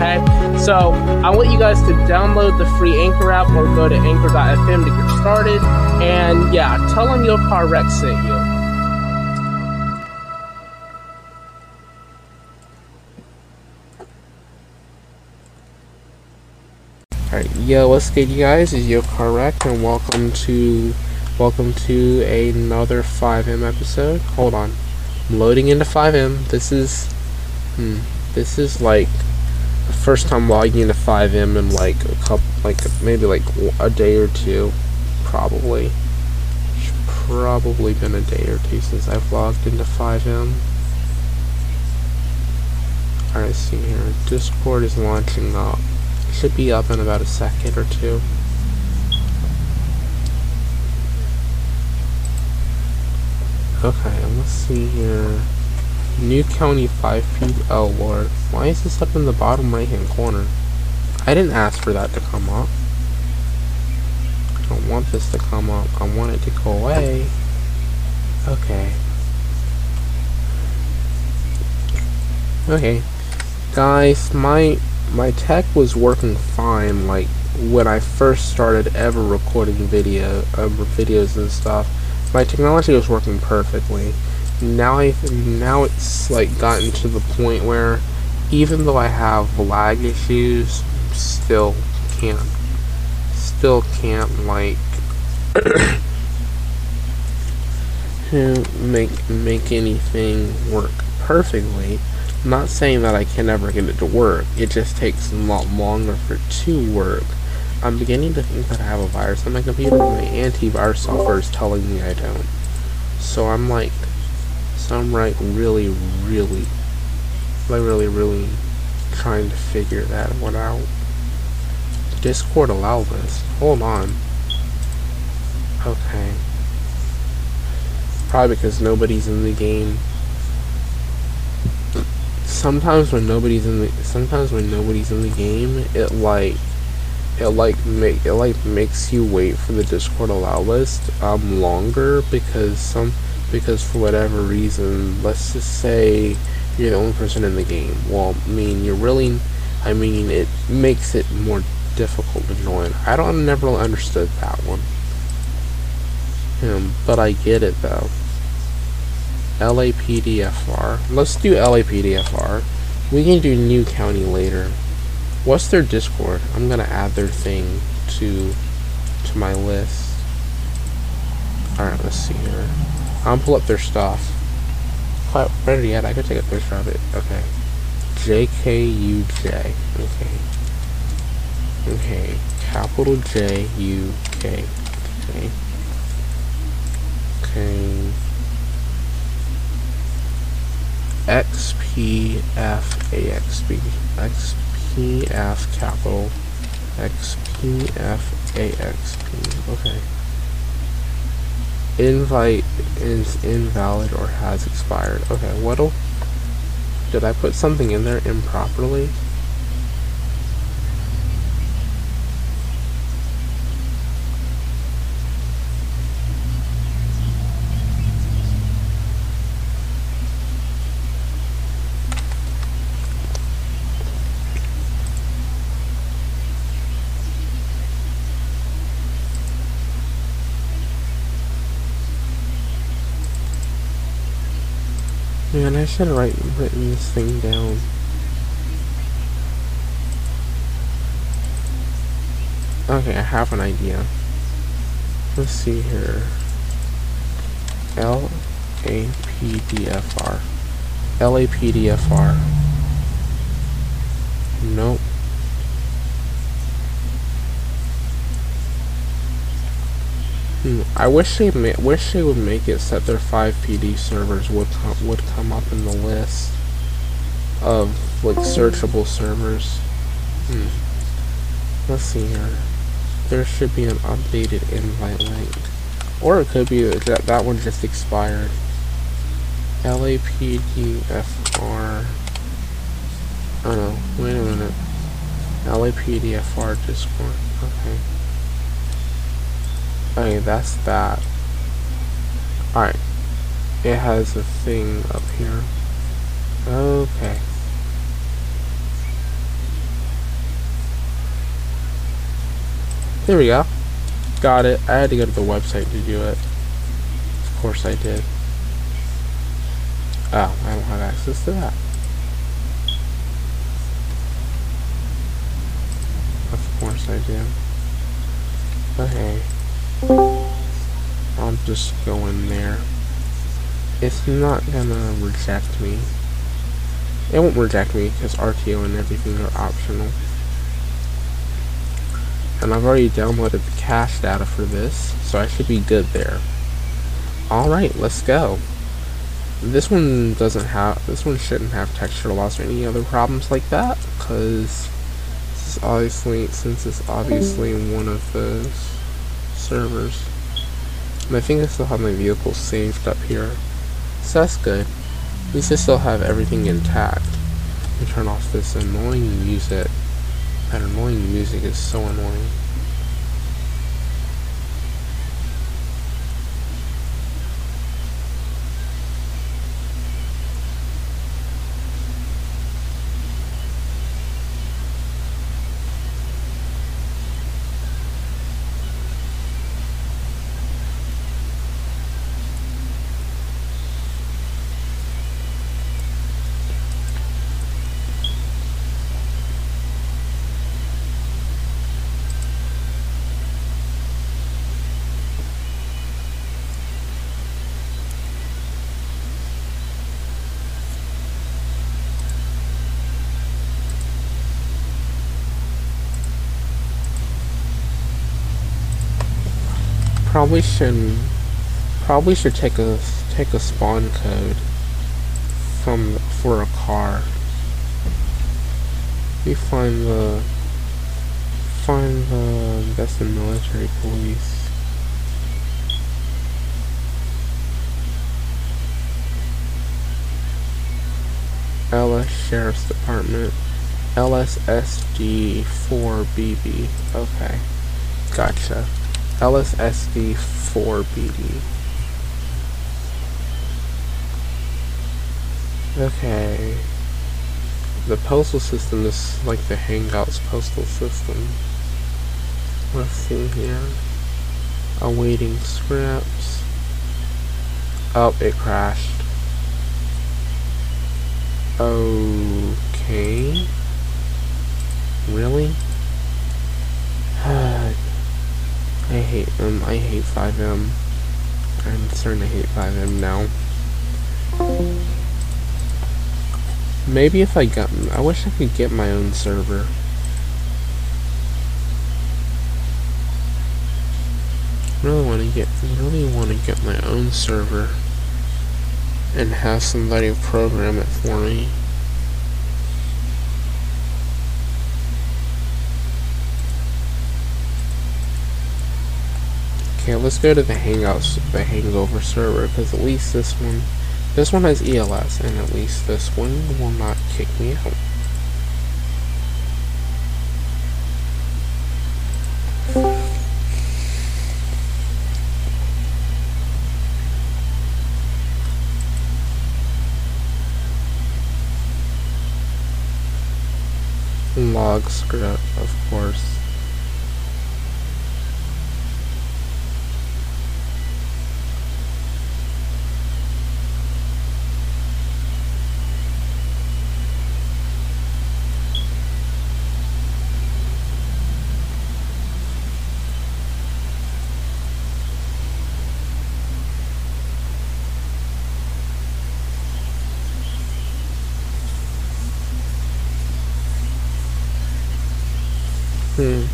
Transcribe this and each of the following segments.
okay? So, I want you guys to download the free Anchor app or go to anchor.fm to get started. And yeah, tell them Yo Car Wreck sent you. Alright, yo, what's good, you guys? It's Yo Car Wreck, and welcome to welcome to another FiveM episode. Hold on, I'm loading into FiveM. This is, hmm, this is like first time logging into FiveM in like a couple, like maybe like a day or two, probably. Probably been a day or two since I've logged into FiveM. Alright, see here. Discord is launching up. Should be up in about a second or two. Okay, let's see here. New County 5 feet. Oh lord. Why is this up in the bottom right hand corner? I didn't ask for that to come up. I don't want this to come up. I want it to go away. Okay. Okay. Guys, my my tech was working fine like when I first started ever recording video uh, videos and stuff my technology was working perfectly now I now it's like gotten to the point where even though I have lag issues still can't still can't like make make anything work perfectly I'm not saying that I can never get it to work, it just takes a lot longer for it to work. I'm beginning to think that I have a virus on my computer, my antivirus software is telling me I don't. So I'm like, so I'm really, really, like really, really trying to figure that one out. Discord allow this. Hold on. Okay. Probably because nobody's in the game sometimes when nobody's in the sometimes when nobody's in the game, it like it like make it like makes you wait for the Discord allow list um longer because some because for whatever reason, let's just say you're the only person in the game. Well, I mean, you're really, I mean, it makes it more difficult to join. I don't never understood that one. Um, but I get it though. LAPDFR. Let's do LAPDFR. We can do New County later. What's their Discord? I'm gonna add their thing to to my list. Alright, let's see here. I'll pull up their stuff. Quite ready yet, I could take a picture of it. Okay. JKUJ. Okay. Okay. Capital J U K. Okay. Okay. XPFAXB. XPF capital XPFAXB. Okay. Invite is invalid or has expired. Okay, what'll... Did I put something in there improperly? Man, I should have write, written this thing down. Okay, I have an idea. Let's see here. L A P D F R. L A P D F R. Nope. Hmm, I wish they wish they would make it so that their five PD servers would com would come up in the list of like searchable servers. Hmm. Let's see here. There should be an updated invite link, or it could be that that one just expired. LAPDFR. Oh no! Wait a minute. LAPDFR Discord. Okay. Okay, that's that. Alright. It has a thing up here. Okay. There we go. Got it. I had to go to the website to do it. Of course I did. Oh, I don't have access to that. Of course I do. Okay. I'll just go in there. It's not gonna reject me. It won't reject me because RTO and everything are optional. And I've already downloaded the cache data for this, so I should be good there. Alright, let's go. This one doesn't have, this one shouldn't have texture loss or any other problems like that, because this is obviously, since it's obviously one of those servers. And I think I still have my vehicle saved up here. So that's good. At least I still have everything intact. Let me turn off this annoying music. That annoying music is so annoying. Probably should probably should take a take a spawn code from for a car. We find the find the that's the military police. LS Sheriff's Department. LSSD 4BB. Okay. Gotcha. LSSD 4BD. Okay. The postal system is like the Hangouts postal system. Let's see here. Awaiting scripts. Oh, it crashed. Okay. Really? I hate them. I hate FiveM. I'm starting to hate FiveM now. Maybe if I got... I wish I could get my own server. really want to get... really want to get my own server. and have somebody program it for me. Okay, let's go to the Hangouts, the Hangover server, because at least this one, this one has ELS, and at least this one will not kick me out. log script, of course. Hmm.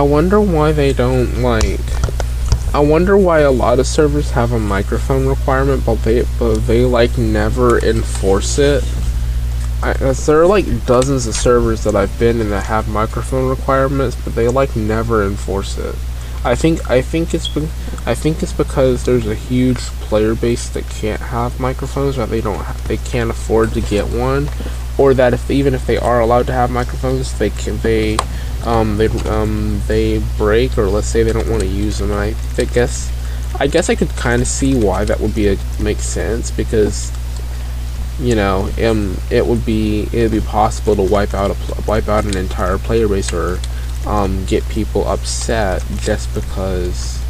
I wonder why they don't like. I wonder why a lot of servers have a microphone requirement, but they but they like never enforce it. I, there are like dozens of servers that I've been in that have microphone requirements, but they like never enforce it. I think I think it's be, I think it's because there's a huge player base that can't have microphones, or they don't they can't afford to get one, or that if even if they are allowed to have microphones, they can they um, they um, they break, or let's say they don't want to use them. I, I guess I guess I could kind of see why that would be a, make sense because you know um, it would be it would be possible to wipe out a wipe out an entire player base or um, get people upset just because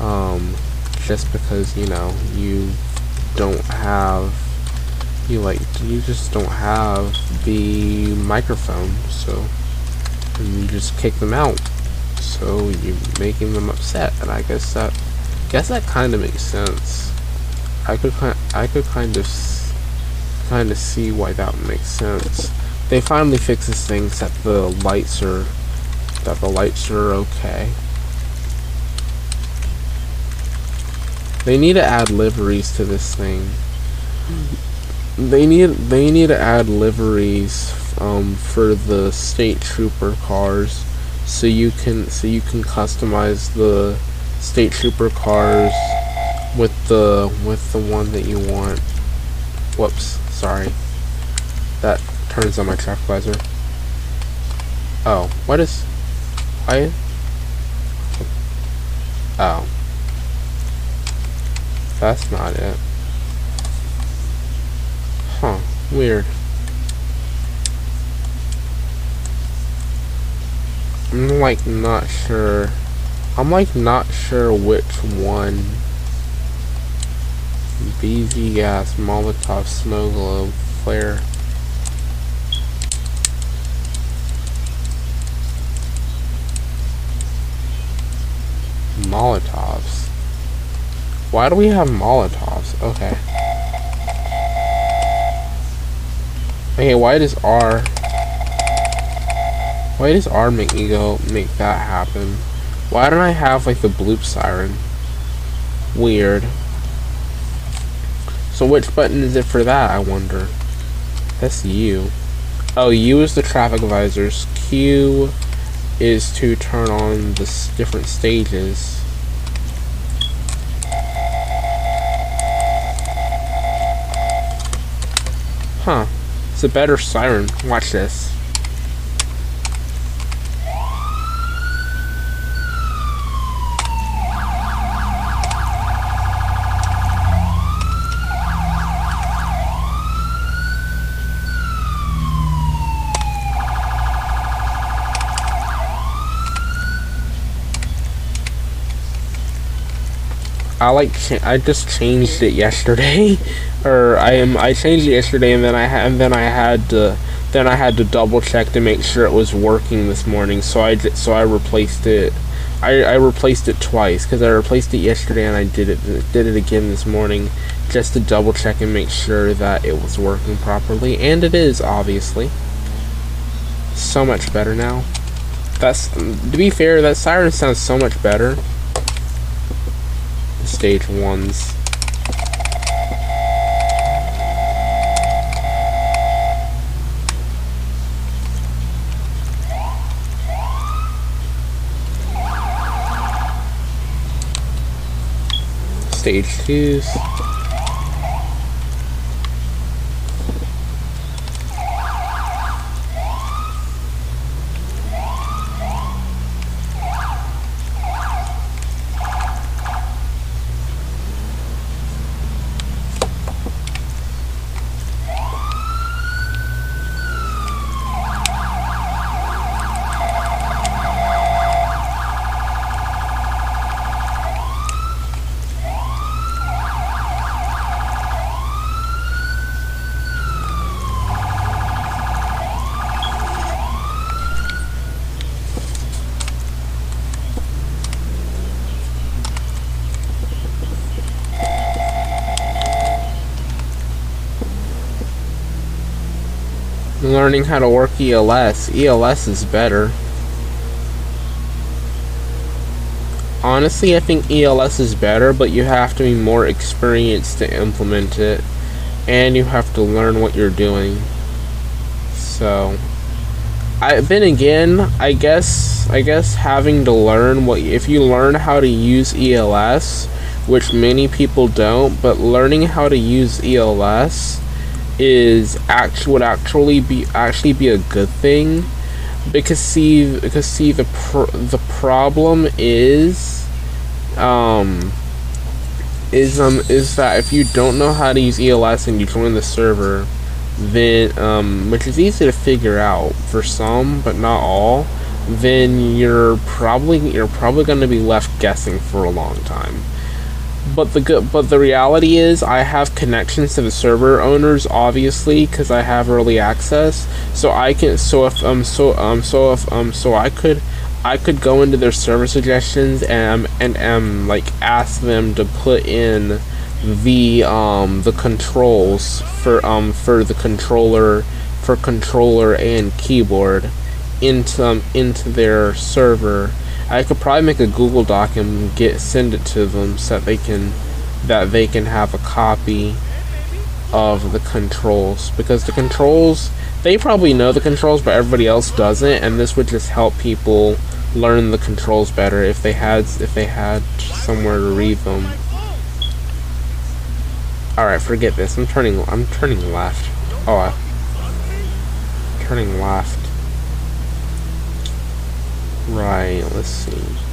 um, just because you know you don't have you like you just don't have the microphone so you just kick them out. So you're making them upset and I guess that guess that kind of makes sense. I could kind I could kind of kind of see why that makes sense. They finally fix this thing that the lights are that the lights are okay. They need to add liveries to this thing they need they need to add liveries um, for the state trooper cars, so you can so you can customize the state trooper cars with the with the one that you want. Whoops, sorry. That turns on my visor. Oh, what is? I. Oh. That's not it. Huh, weird. I'm like not sure. I'm like not sure which one. BZ gas, Molotov, snow globe, flare. Molotovs. Why do we have Molotovs? Okay. Okay, why does R... Why does R make me go make that happen? Why don't I have, like, the bloop siren? Weird. So which button is it for that, I wonder? That's U. Oh, U is the traffic visors. Q is to turn on the different stages. Huh. It's a better siren. Watch this. I like I just changed it yesterday. Or I am I changed it yesterday and then I and then I had to then I had to double check to make sure it was working this morning. So I so I replaced it. I, I replaced it twice because I replaced it yesterday and I did it did it again this morning just to double check and make sure that it was working properly. And it is obviously. So much better now. That's to be fair that siren sounds so much better stage ones. Stage twos. Learning how to work ELS. ELS is better. Honestly, I think ELS is better, but you have to be more experienced to implement it. And you have to learn what you're doing. So, I then again, I guess I guess having to learn what if you learn how to use ELS, which many people don't, but learning how to use ELS is actually would actually be actually be a good thing. Because see because see the pr- the problem is um is um is that if you don't know how to use ELS and you join the server then um which is easy to figure out for some but not all then you're probably you're probably going to be left guessing for a long time but the good but the reality is I have connections to the server owners obviously because I have early access. So I can so if um so um so if um so I could I could go into their server suggestions and and um like ask them to put in the um the controls for um for the controller for controller and keyboard into um, into their server I could probably make a Google Doc and get send it to them so that they can that they can have a copy of the controls. Because the controls they probably know the controls but everybody else doesn't and this would just help people learn the controls better if they had if they had somewhere to read them. Alright forget this. I'm turning I'm turning left. Oh I, turning left Right, let's see.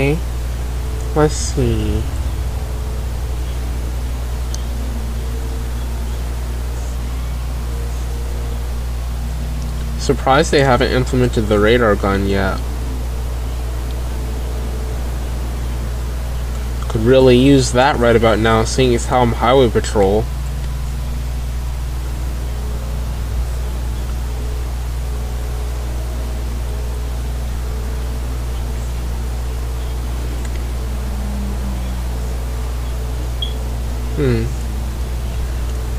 Okay. Let's see. Surprised they haven't implemented the radar gun yet. Could really use that right about now, seeing as how I'm highway patrol. Hmm.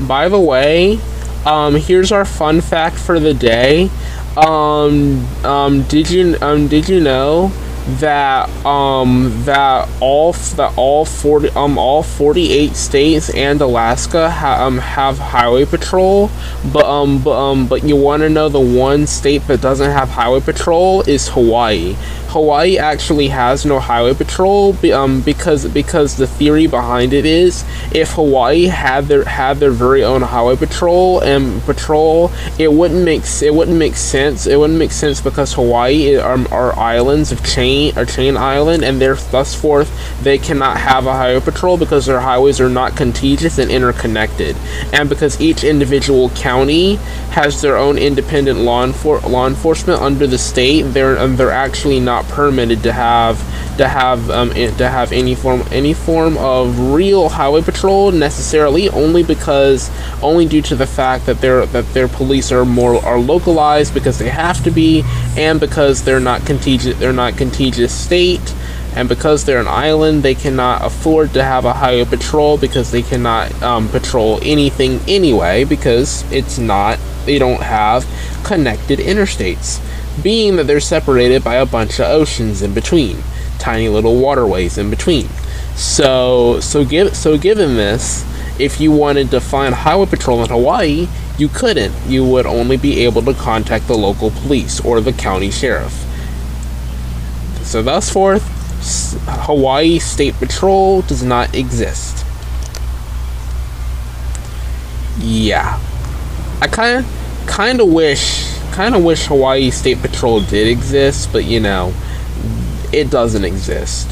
By the way, um, here's our fun fact for the day. Um, um, did you um, did you know that um that all that all 40 um all 48 states and Alaska ha- um have highway patrol but um but um but you want to know the one state that doesn't have highway patrol is Hawaii Hawaii actually has no highway patrol um, because because the theory behind it is if Hawaii had their had their very own highway patrol and patrol it wouldn't make it wouldn't make sense it wouldn't make sense because Hawaii are, are islands of chain are chain island and they're thus forth they cannot have a highway patrol because their highways are not contiguous and interconnected. And because each individual county has their own independent law, enfor- law enforcement under the state they're um, they're actually not not permitted to have to have um, to have any form any form of real highway patrol necessarily only because only due to the fact that their that their police are more are localized because they have to be and because they're not contiguous they're not contiguous state and because they're an island they cannot afford to have a highway patrol because they cannot um, patrol anything anyway because it's not they don't have connected interstates being that they're separated by a bunch of oceans in between, tiny little waterways in between. So, so give, so given this, if you wanted to find highway patrol in Hawaii, you couldn't. You would only be able to contact the local police or the county sheriff. So, thus forth, Hawaii State Patrol does not exist. Yeah, I kind of, kind of wish kind of wish Hawaii State Patrol did exist, but you know, it doesn't exist.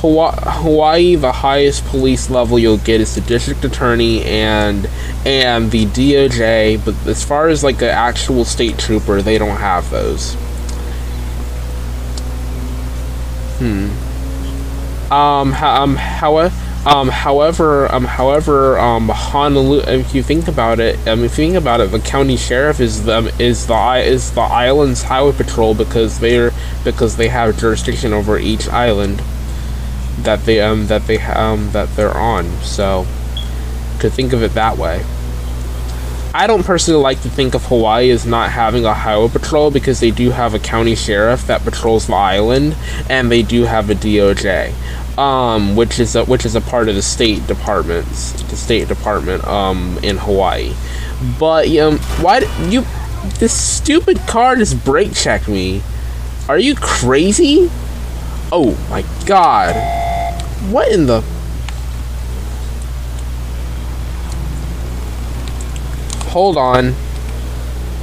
Hawaii, Hawaii, the highest police level you'll get is the district attorney and and the DOJ, but as far as like an actual state trooper, they don't have those. Hmm. Um. Um. However um, however, um, however, um, Honolulu. If you think about it, um, if you think about it, the county sheriff is the is the is the island's highway patrol because they're because they have jurisdiction over each island that they um that they um that they're on. So, to think of it that way. I don't personally like to think of Hawaii as not having a highway patrol because they do have a county sheriff that patrols the island and they do have a DOJ um, which is a, which is a part of the state departments, the state department um, in Hawaii. But um, why you this stupid car just brake checked me? Are you crazy? Oh my god! What in the? Hold on.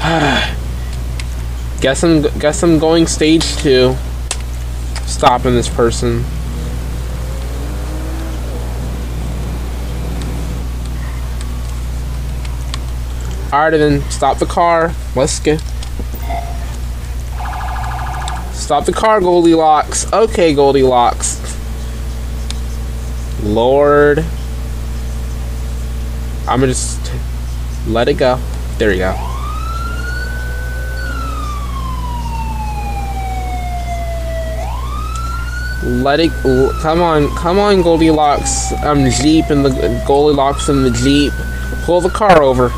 guess I'm guess I'm going stage two. Stopping this person. Alright then, stop the car. Let's go. Stop the car, Goldilocks. Okay, Goldilocks. Lord. I'm gonna just let it go. There you go. Let it. Come on, come on, Goldilocks. I'm um, Jeep and the Goldilocks in the Jeep. Pull the car over.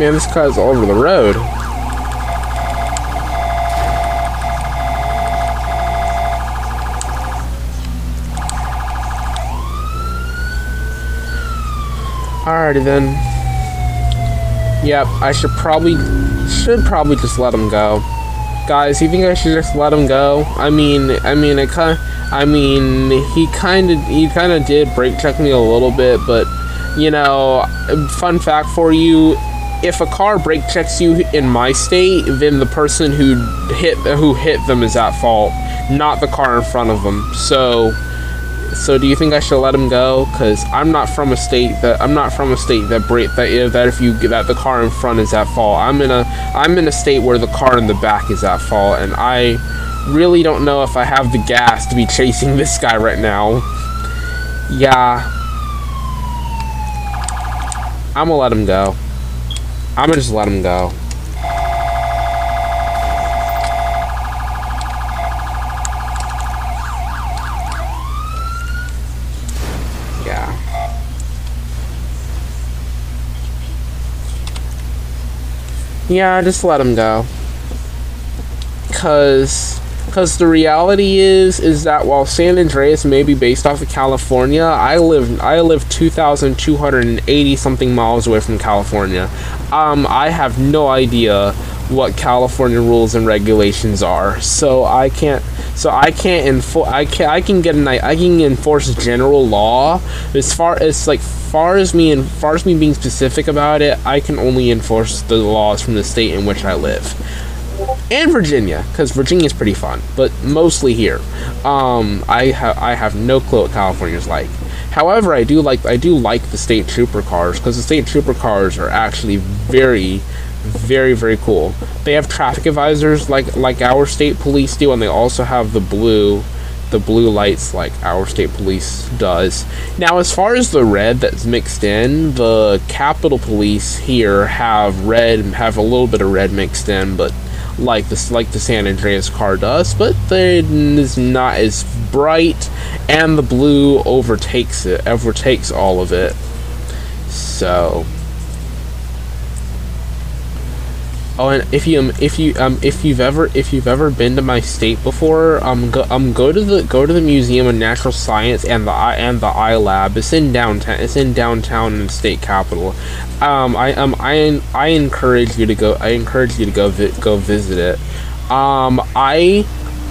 Man, this car's all over the road. Alrighty then. Yep, I should probably should probably just let him go. Guys, you think I should just let him go? I mean, I mean, I kind, I mean, he kind of, he kind of did brake check me a little bit, but you know, fun fact for you, if a car brake checks you in my state, then the person who hit who hit them is at fault, not the car in front of them. So, so do you think I should let him go? Because I'm not from a state that I'm not from a state that break that that if you that the car in front is at fault. I'm in a I'm in a state where the car in the back is at fault, and I really don't know if I have the gas to be chasing this guy right now. Yeah. I'm gonna let him go. I'm gonna just let him go. Yeah. Yeah, just let him go. Cause because the reality is is that while San Andreas may be based off of California, I live I live 2,280 something miles away from California. Um, I have no idea what California rules and regulations are, so I can't so I can't enforce I can I can get an I can enforce general law as far as like far as me and far as me being specific about it, I can only enforce the laws from the state in which I live and Virginia, because Virginia is pretty fun, but mostly here. Um, I have I have no clue what California's like. However, I do like I do like the state trooper cars because the state trooper cars are actually very, very very cool. They have traffic advisors like like our state police do, and they also have the blue the blue lights like our state police does. Now, as far as the red that's mixed in, the Capitol Police here have red, have a little bit of red mixed in, but like this like the San Andreas car does, but it is not as bright, and the blue overtakes it, overtakes all of it. So. Oh, and if you um, if you um if you've ever if you've ever been to my state before, um go um go to the go to the Museum of Natural Science and the and the iLab. It's in downtown. It's in downtown in the state capital. Um, I um I I encourage you to go. I encourage you to go vi- go visit it. Um, I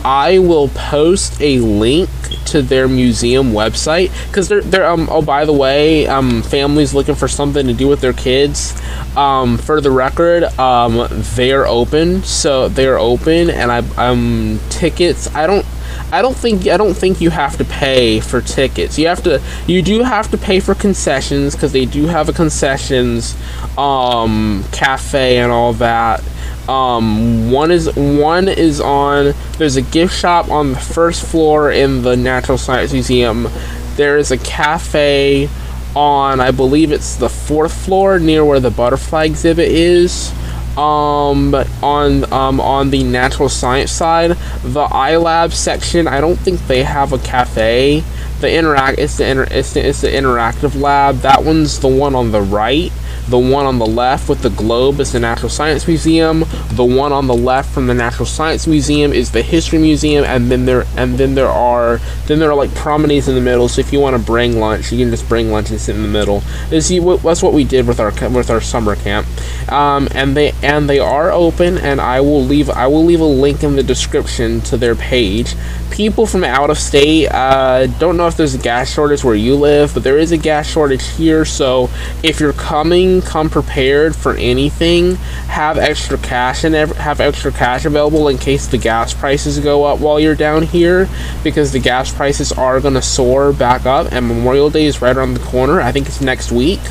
I will post a link to their museum website because they're they're um oh by the way um families looking for something to do with their kids um for the record um they're open so they're open and I um tickets I don't I don't think I don't think you have to pay for tickets. You have to you do have to pay for concessions because they do have a concessions um cafe and all that. Um, one is one is on. There's a gift shop on the first floor in the Natural Science Museum. There is a cafe on, I believe it's the fourth floor near where the butterfly exhibit is. Um, on um, on the natural science side, the iLab section, I don't think they have a cafe. The interact it's the, inter- it's the it's the interactive lab. That one's the one on the right. The one on the left with the globe is the Natural Science Museum. The one on the left from the Natural Science Museum is the History Museum, and then there and then there are then there are like promenades in the middle. So if you want to bring lunch, you can just bring lunch and sit in the middle. This, that's what we did with our with our summer camp. Um, and they and they are open, and I will leave I will leave a link in the description to their page. People from out of state uh, don't know if there's a gas shortage where you live, but there is a gas shortage here. So if you're coming come prepared for anything. Have extra cash and have extra cash available in case the gas prices go up while you're down here, because the gas prices are gonna soar back up. And Memorial Day is right around the corner. I think it's next week.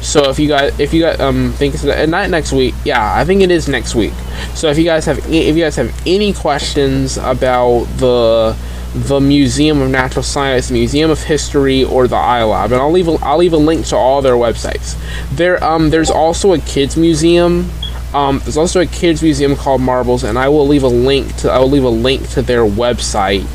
So if you guys, if you guys, um, think it's not next week, yeah, I think it is next week. So if you guys have, if you guys have any questions about the the Museum of Natural Science, Museum of History, or the iLab, and I'll leave a, I'll leave a link to all their websites. There um there's also a kids museum. Um, there's also a kids museum called Marbles, and I will leave a link to I will leave a link to their website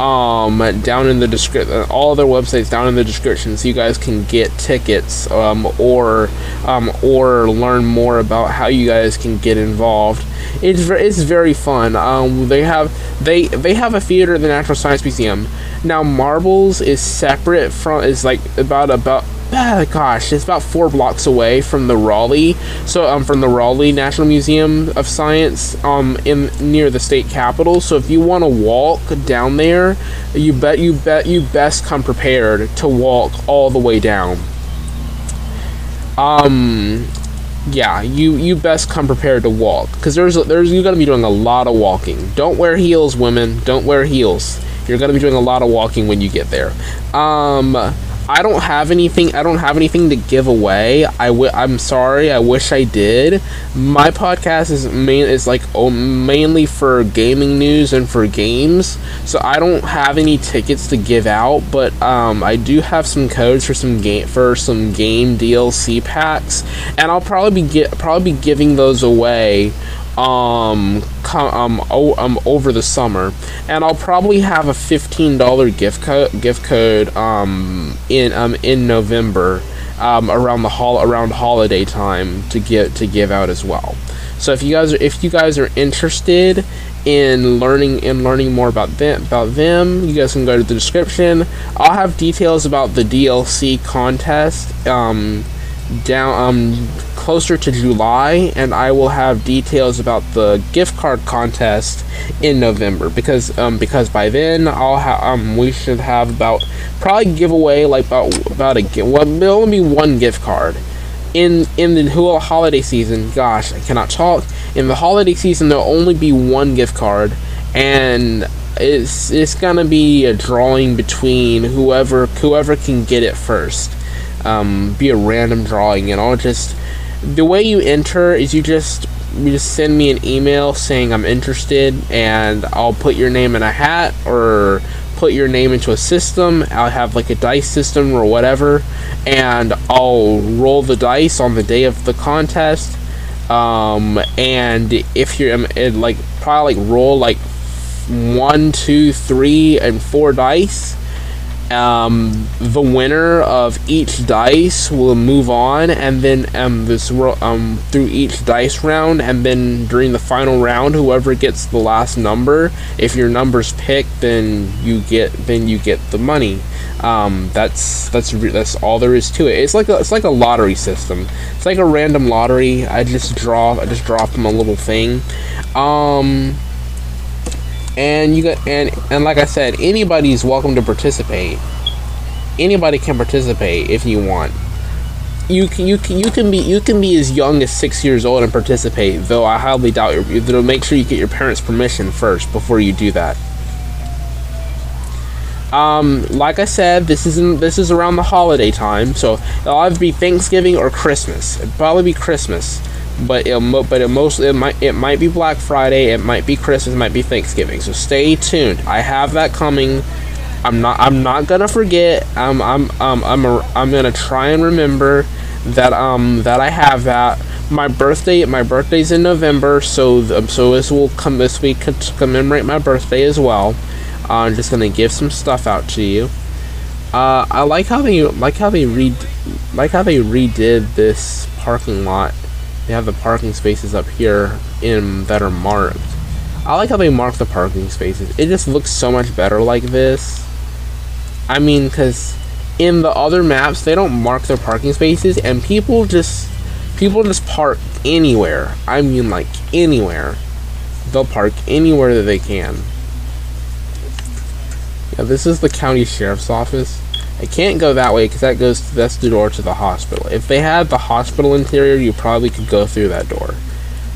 um down in the description all their websites down in the description so you guys can get tickets um or um or learn more about how you guys can get involved. It's it's very fun. Um they have they they have a theater at the natural science museum. Now marbles is separate from is like about about ah, gosh, it's about four blocks away from the Raleigh. So um, from the Raleigh National Museum of Science, um, in near the state capitol. So if you want to walk down there, you bet you bet you best come prepared to walk all the way down. Um, yeah, you you best come prepared to walk because there's there's you're gonna be doing a lot of walking. Don't wear heels, women. Don't wear heels. You're gonna be doing a lot of walking when you get there. Um I don't have anything. I don't have anything to give away. I w- I'm sorry. I wish I did. My podcast is main is like oh, mainly for gaming news and for games. So I don't have any tickets to give out, but um, I do have some codes for some game for some game DLC packs, and I'll probably be get probably be giving those away um, com- um, o- um, over the summer, and I'll probably have a fifteen dollar gift code gift code um in um in November um around the hol- around holiday time to get to give out as well. So if you guys are if you guys are interested in learning in learning more about them about them you guys can go to the description i'll have details about the dlc contest um, down um, closer to july and i will have details about the gift card contest in november because um, because by then i'll have um, we should have about probably give away like about about a well there'll only be one gift card in in the whole holiday season, gosh, I cannot talk. In the holiday season, there'll only be one gift card, and it's it's gonna be a drawing between whoever whoever can get it first. Um, be a random drawing, and I'll just the way you enter is you just you just send me an email saying I'm interested, and I'll put your name in a hat or put your name into a system. I'll have like a dice system or whatever, and I'll roll the dice on the day of the contest. Um, and if you're um, like probably like roll like one, two, three, and four dice um, the winner of each dice will move on, and then um, this um, through each dice round, and then during the final round, whoever gets the last number, if your number's picked, then you get then you get the money. Um, that's that's that's all there is to it. It's like a, it's like a lottery system. It's like a random lottery. I just draw I just drop them a little thing. Um, and you got and and like I said, anybody's welcome to participate. Anybody can participate if you want. You can you can you can be you can be as young as six years old and participate. Though I highly doubt you. Make sure you get your parents' permission first before you do that. Um, like I said, this isn't this is around the holiday time, so it'll either be Thanksgiving or Christmas. It'd probably be Christmas but it but it mostly it might it might be Black Friday, it might be Christmas, it might be Thanksgiving. So stay tuned. I have that coming. I'm not I'm not gonna forget. I'm I'm um, I'm a, I'm gonna try and remember that um that I have that. My birthday my birthday's in November, so um, so this will come this week commemorate my birthday as well. Uh, I'm just gonna give some stuff out to you. Uh, I like how they like how they read like how they redid this parking lot they have the parking spaces up here in that are marked. I like how they mark the parking spaces. It just looks so much better like this. I mean, because in the other maps, they don't mark their parking spaces, and people just people just park anywhere. I mean, like anywhere. They'll park anywhere that they can. Yeah, this is the county sheriff's office. I can't go that way because that goes that's the door to the hospital. If they had the hospital interior, you probably could go through that door.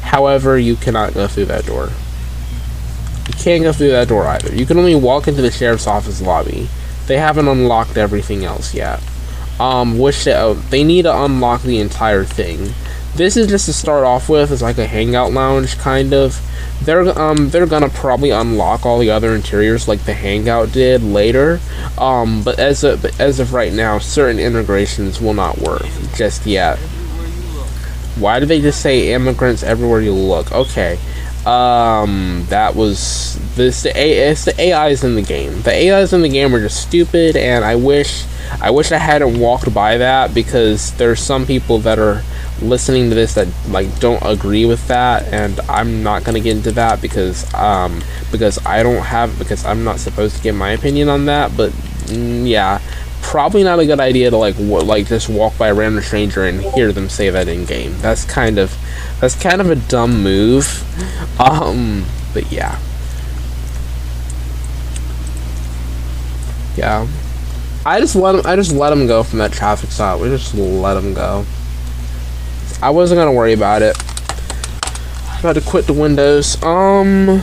However, you cannot go through that door. You can't go through that door either. You can only walk into the sheriff's office lobby. They haven't unlocked everything else yet. Um, which they, oh, they need to unlock the entire thing. This is just to start off with. It's like a hangout lounge kind of they're um they're gonna probably unlock all the other interiors like the Hangout did later. Um, but as of as of right now, certain integrations will not work just yet. Why did they just say immigrants everywhere you look? Okay. Um, that was this. The A, it's the AIs in the game. The AIs in the game are just stupid, and I wish, I wish I hadn't walked by that because there's some people that are listening to this that like don't agree with that and I'm not gonna get into that because um because I don't have because I'm not supposed to give my opinion on that but mm, yeah. Probably not a good idea to like w- like just walk by a random stranger and hear them say that in game that's kind of that's kind of a dumb move. Um but yeah. Yeah. I just let him I just let him go from that traffic stop. We just let him go I wasn't gonna worry about it. About to quit the windows. Um.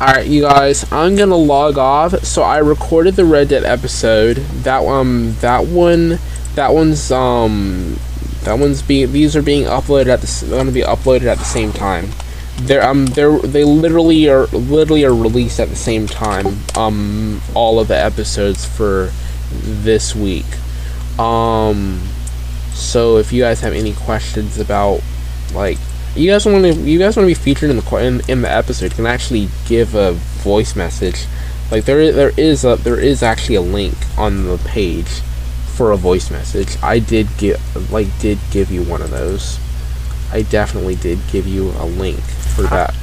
Alright, you guys, I'm gonna log off. So I recorded the Red Dead episode. That um, that one, that one's um, that one's being. These are being uploaded at the. Gonna be uploaded at the same time. They're um, they're they literally are literally are released at the same time. Um, all of the episodes for this week. Um so if you guys have any questions about like you guys want to you guys want to be featured in the in, in the episode, you can actually give a voice message. Like there is, there is a there is actually a link on the page for a voice message. I did get like did give you one of those. I definitely did give you a link for that.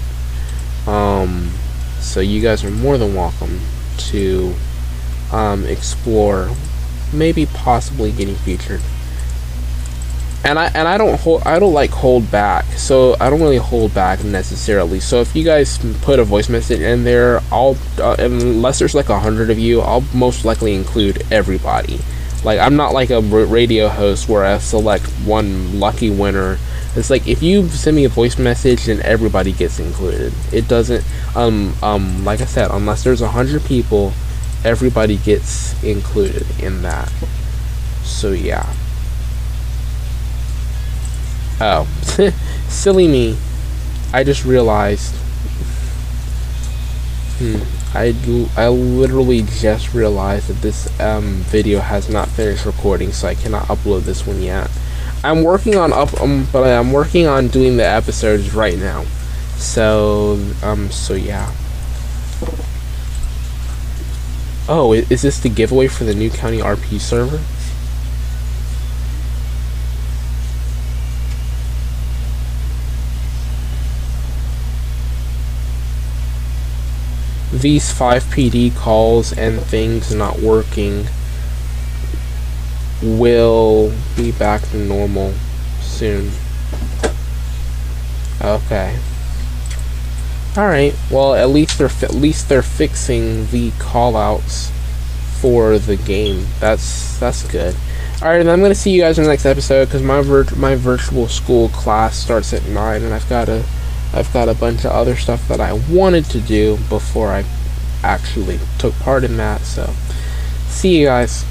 Um, so you guys are more than welcome to um, explore, maybe possibly getting featured. And I and I don't hold I don't like hold back, so I don't really hold back necessarily. So if you guys put a voice message in there, I'll uh, unless there's like a hundred of you, I'll most likely include everybody. Like I'm not like a radio host where I select one lucky winner. It's like if you send me a voice message, then everybody gets included. It doesn't um um like I said, unless there's a hundred people, everybody gets included in that. So yeah. Oh, silly me. I just realized. Hmm. I, I literally just realized that this um, video has not finished recording, so I cannot upload this one yet. I'm working on up, um, but I'm working on doing the episodes right now. So, um, so yeah. Oh, is this the giveaway for the new county RP server? These FivePD calls and things not working will be back to normal soon. Okay. Alright, well at least they're at least they're fixing the callouts for the game. That's that's good. Alright, and I'm gonna see you guys in the next episode because my vir- my virtual school class starts at nine, and I've got to I've got a bunch of other stuff that I wanted to do before I actually took part in that. So, see you guys.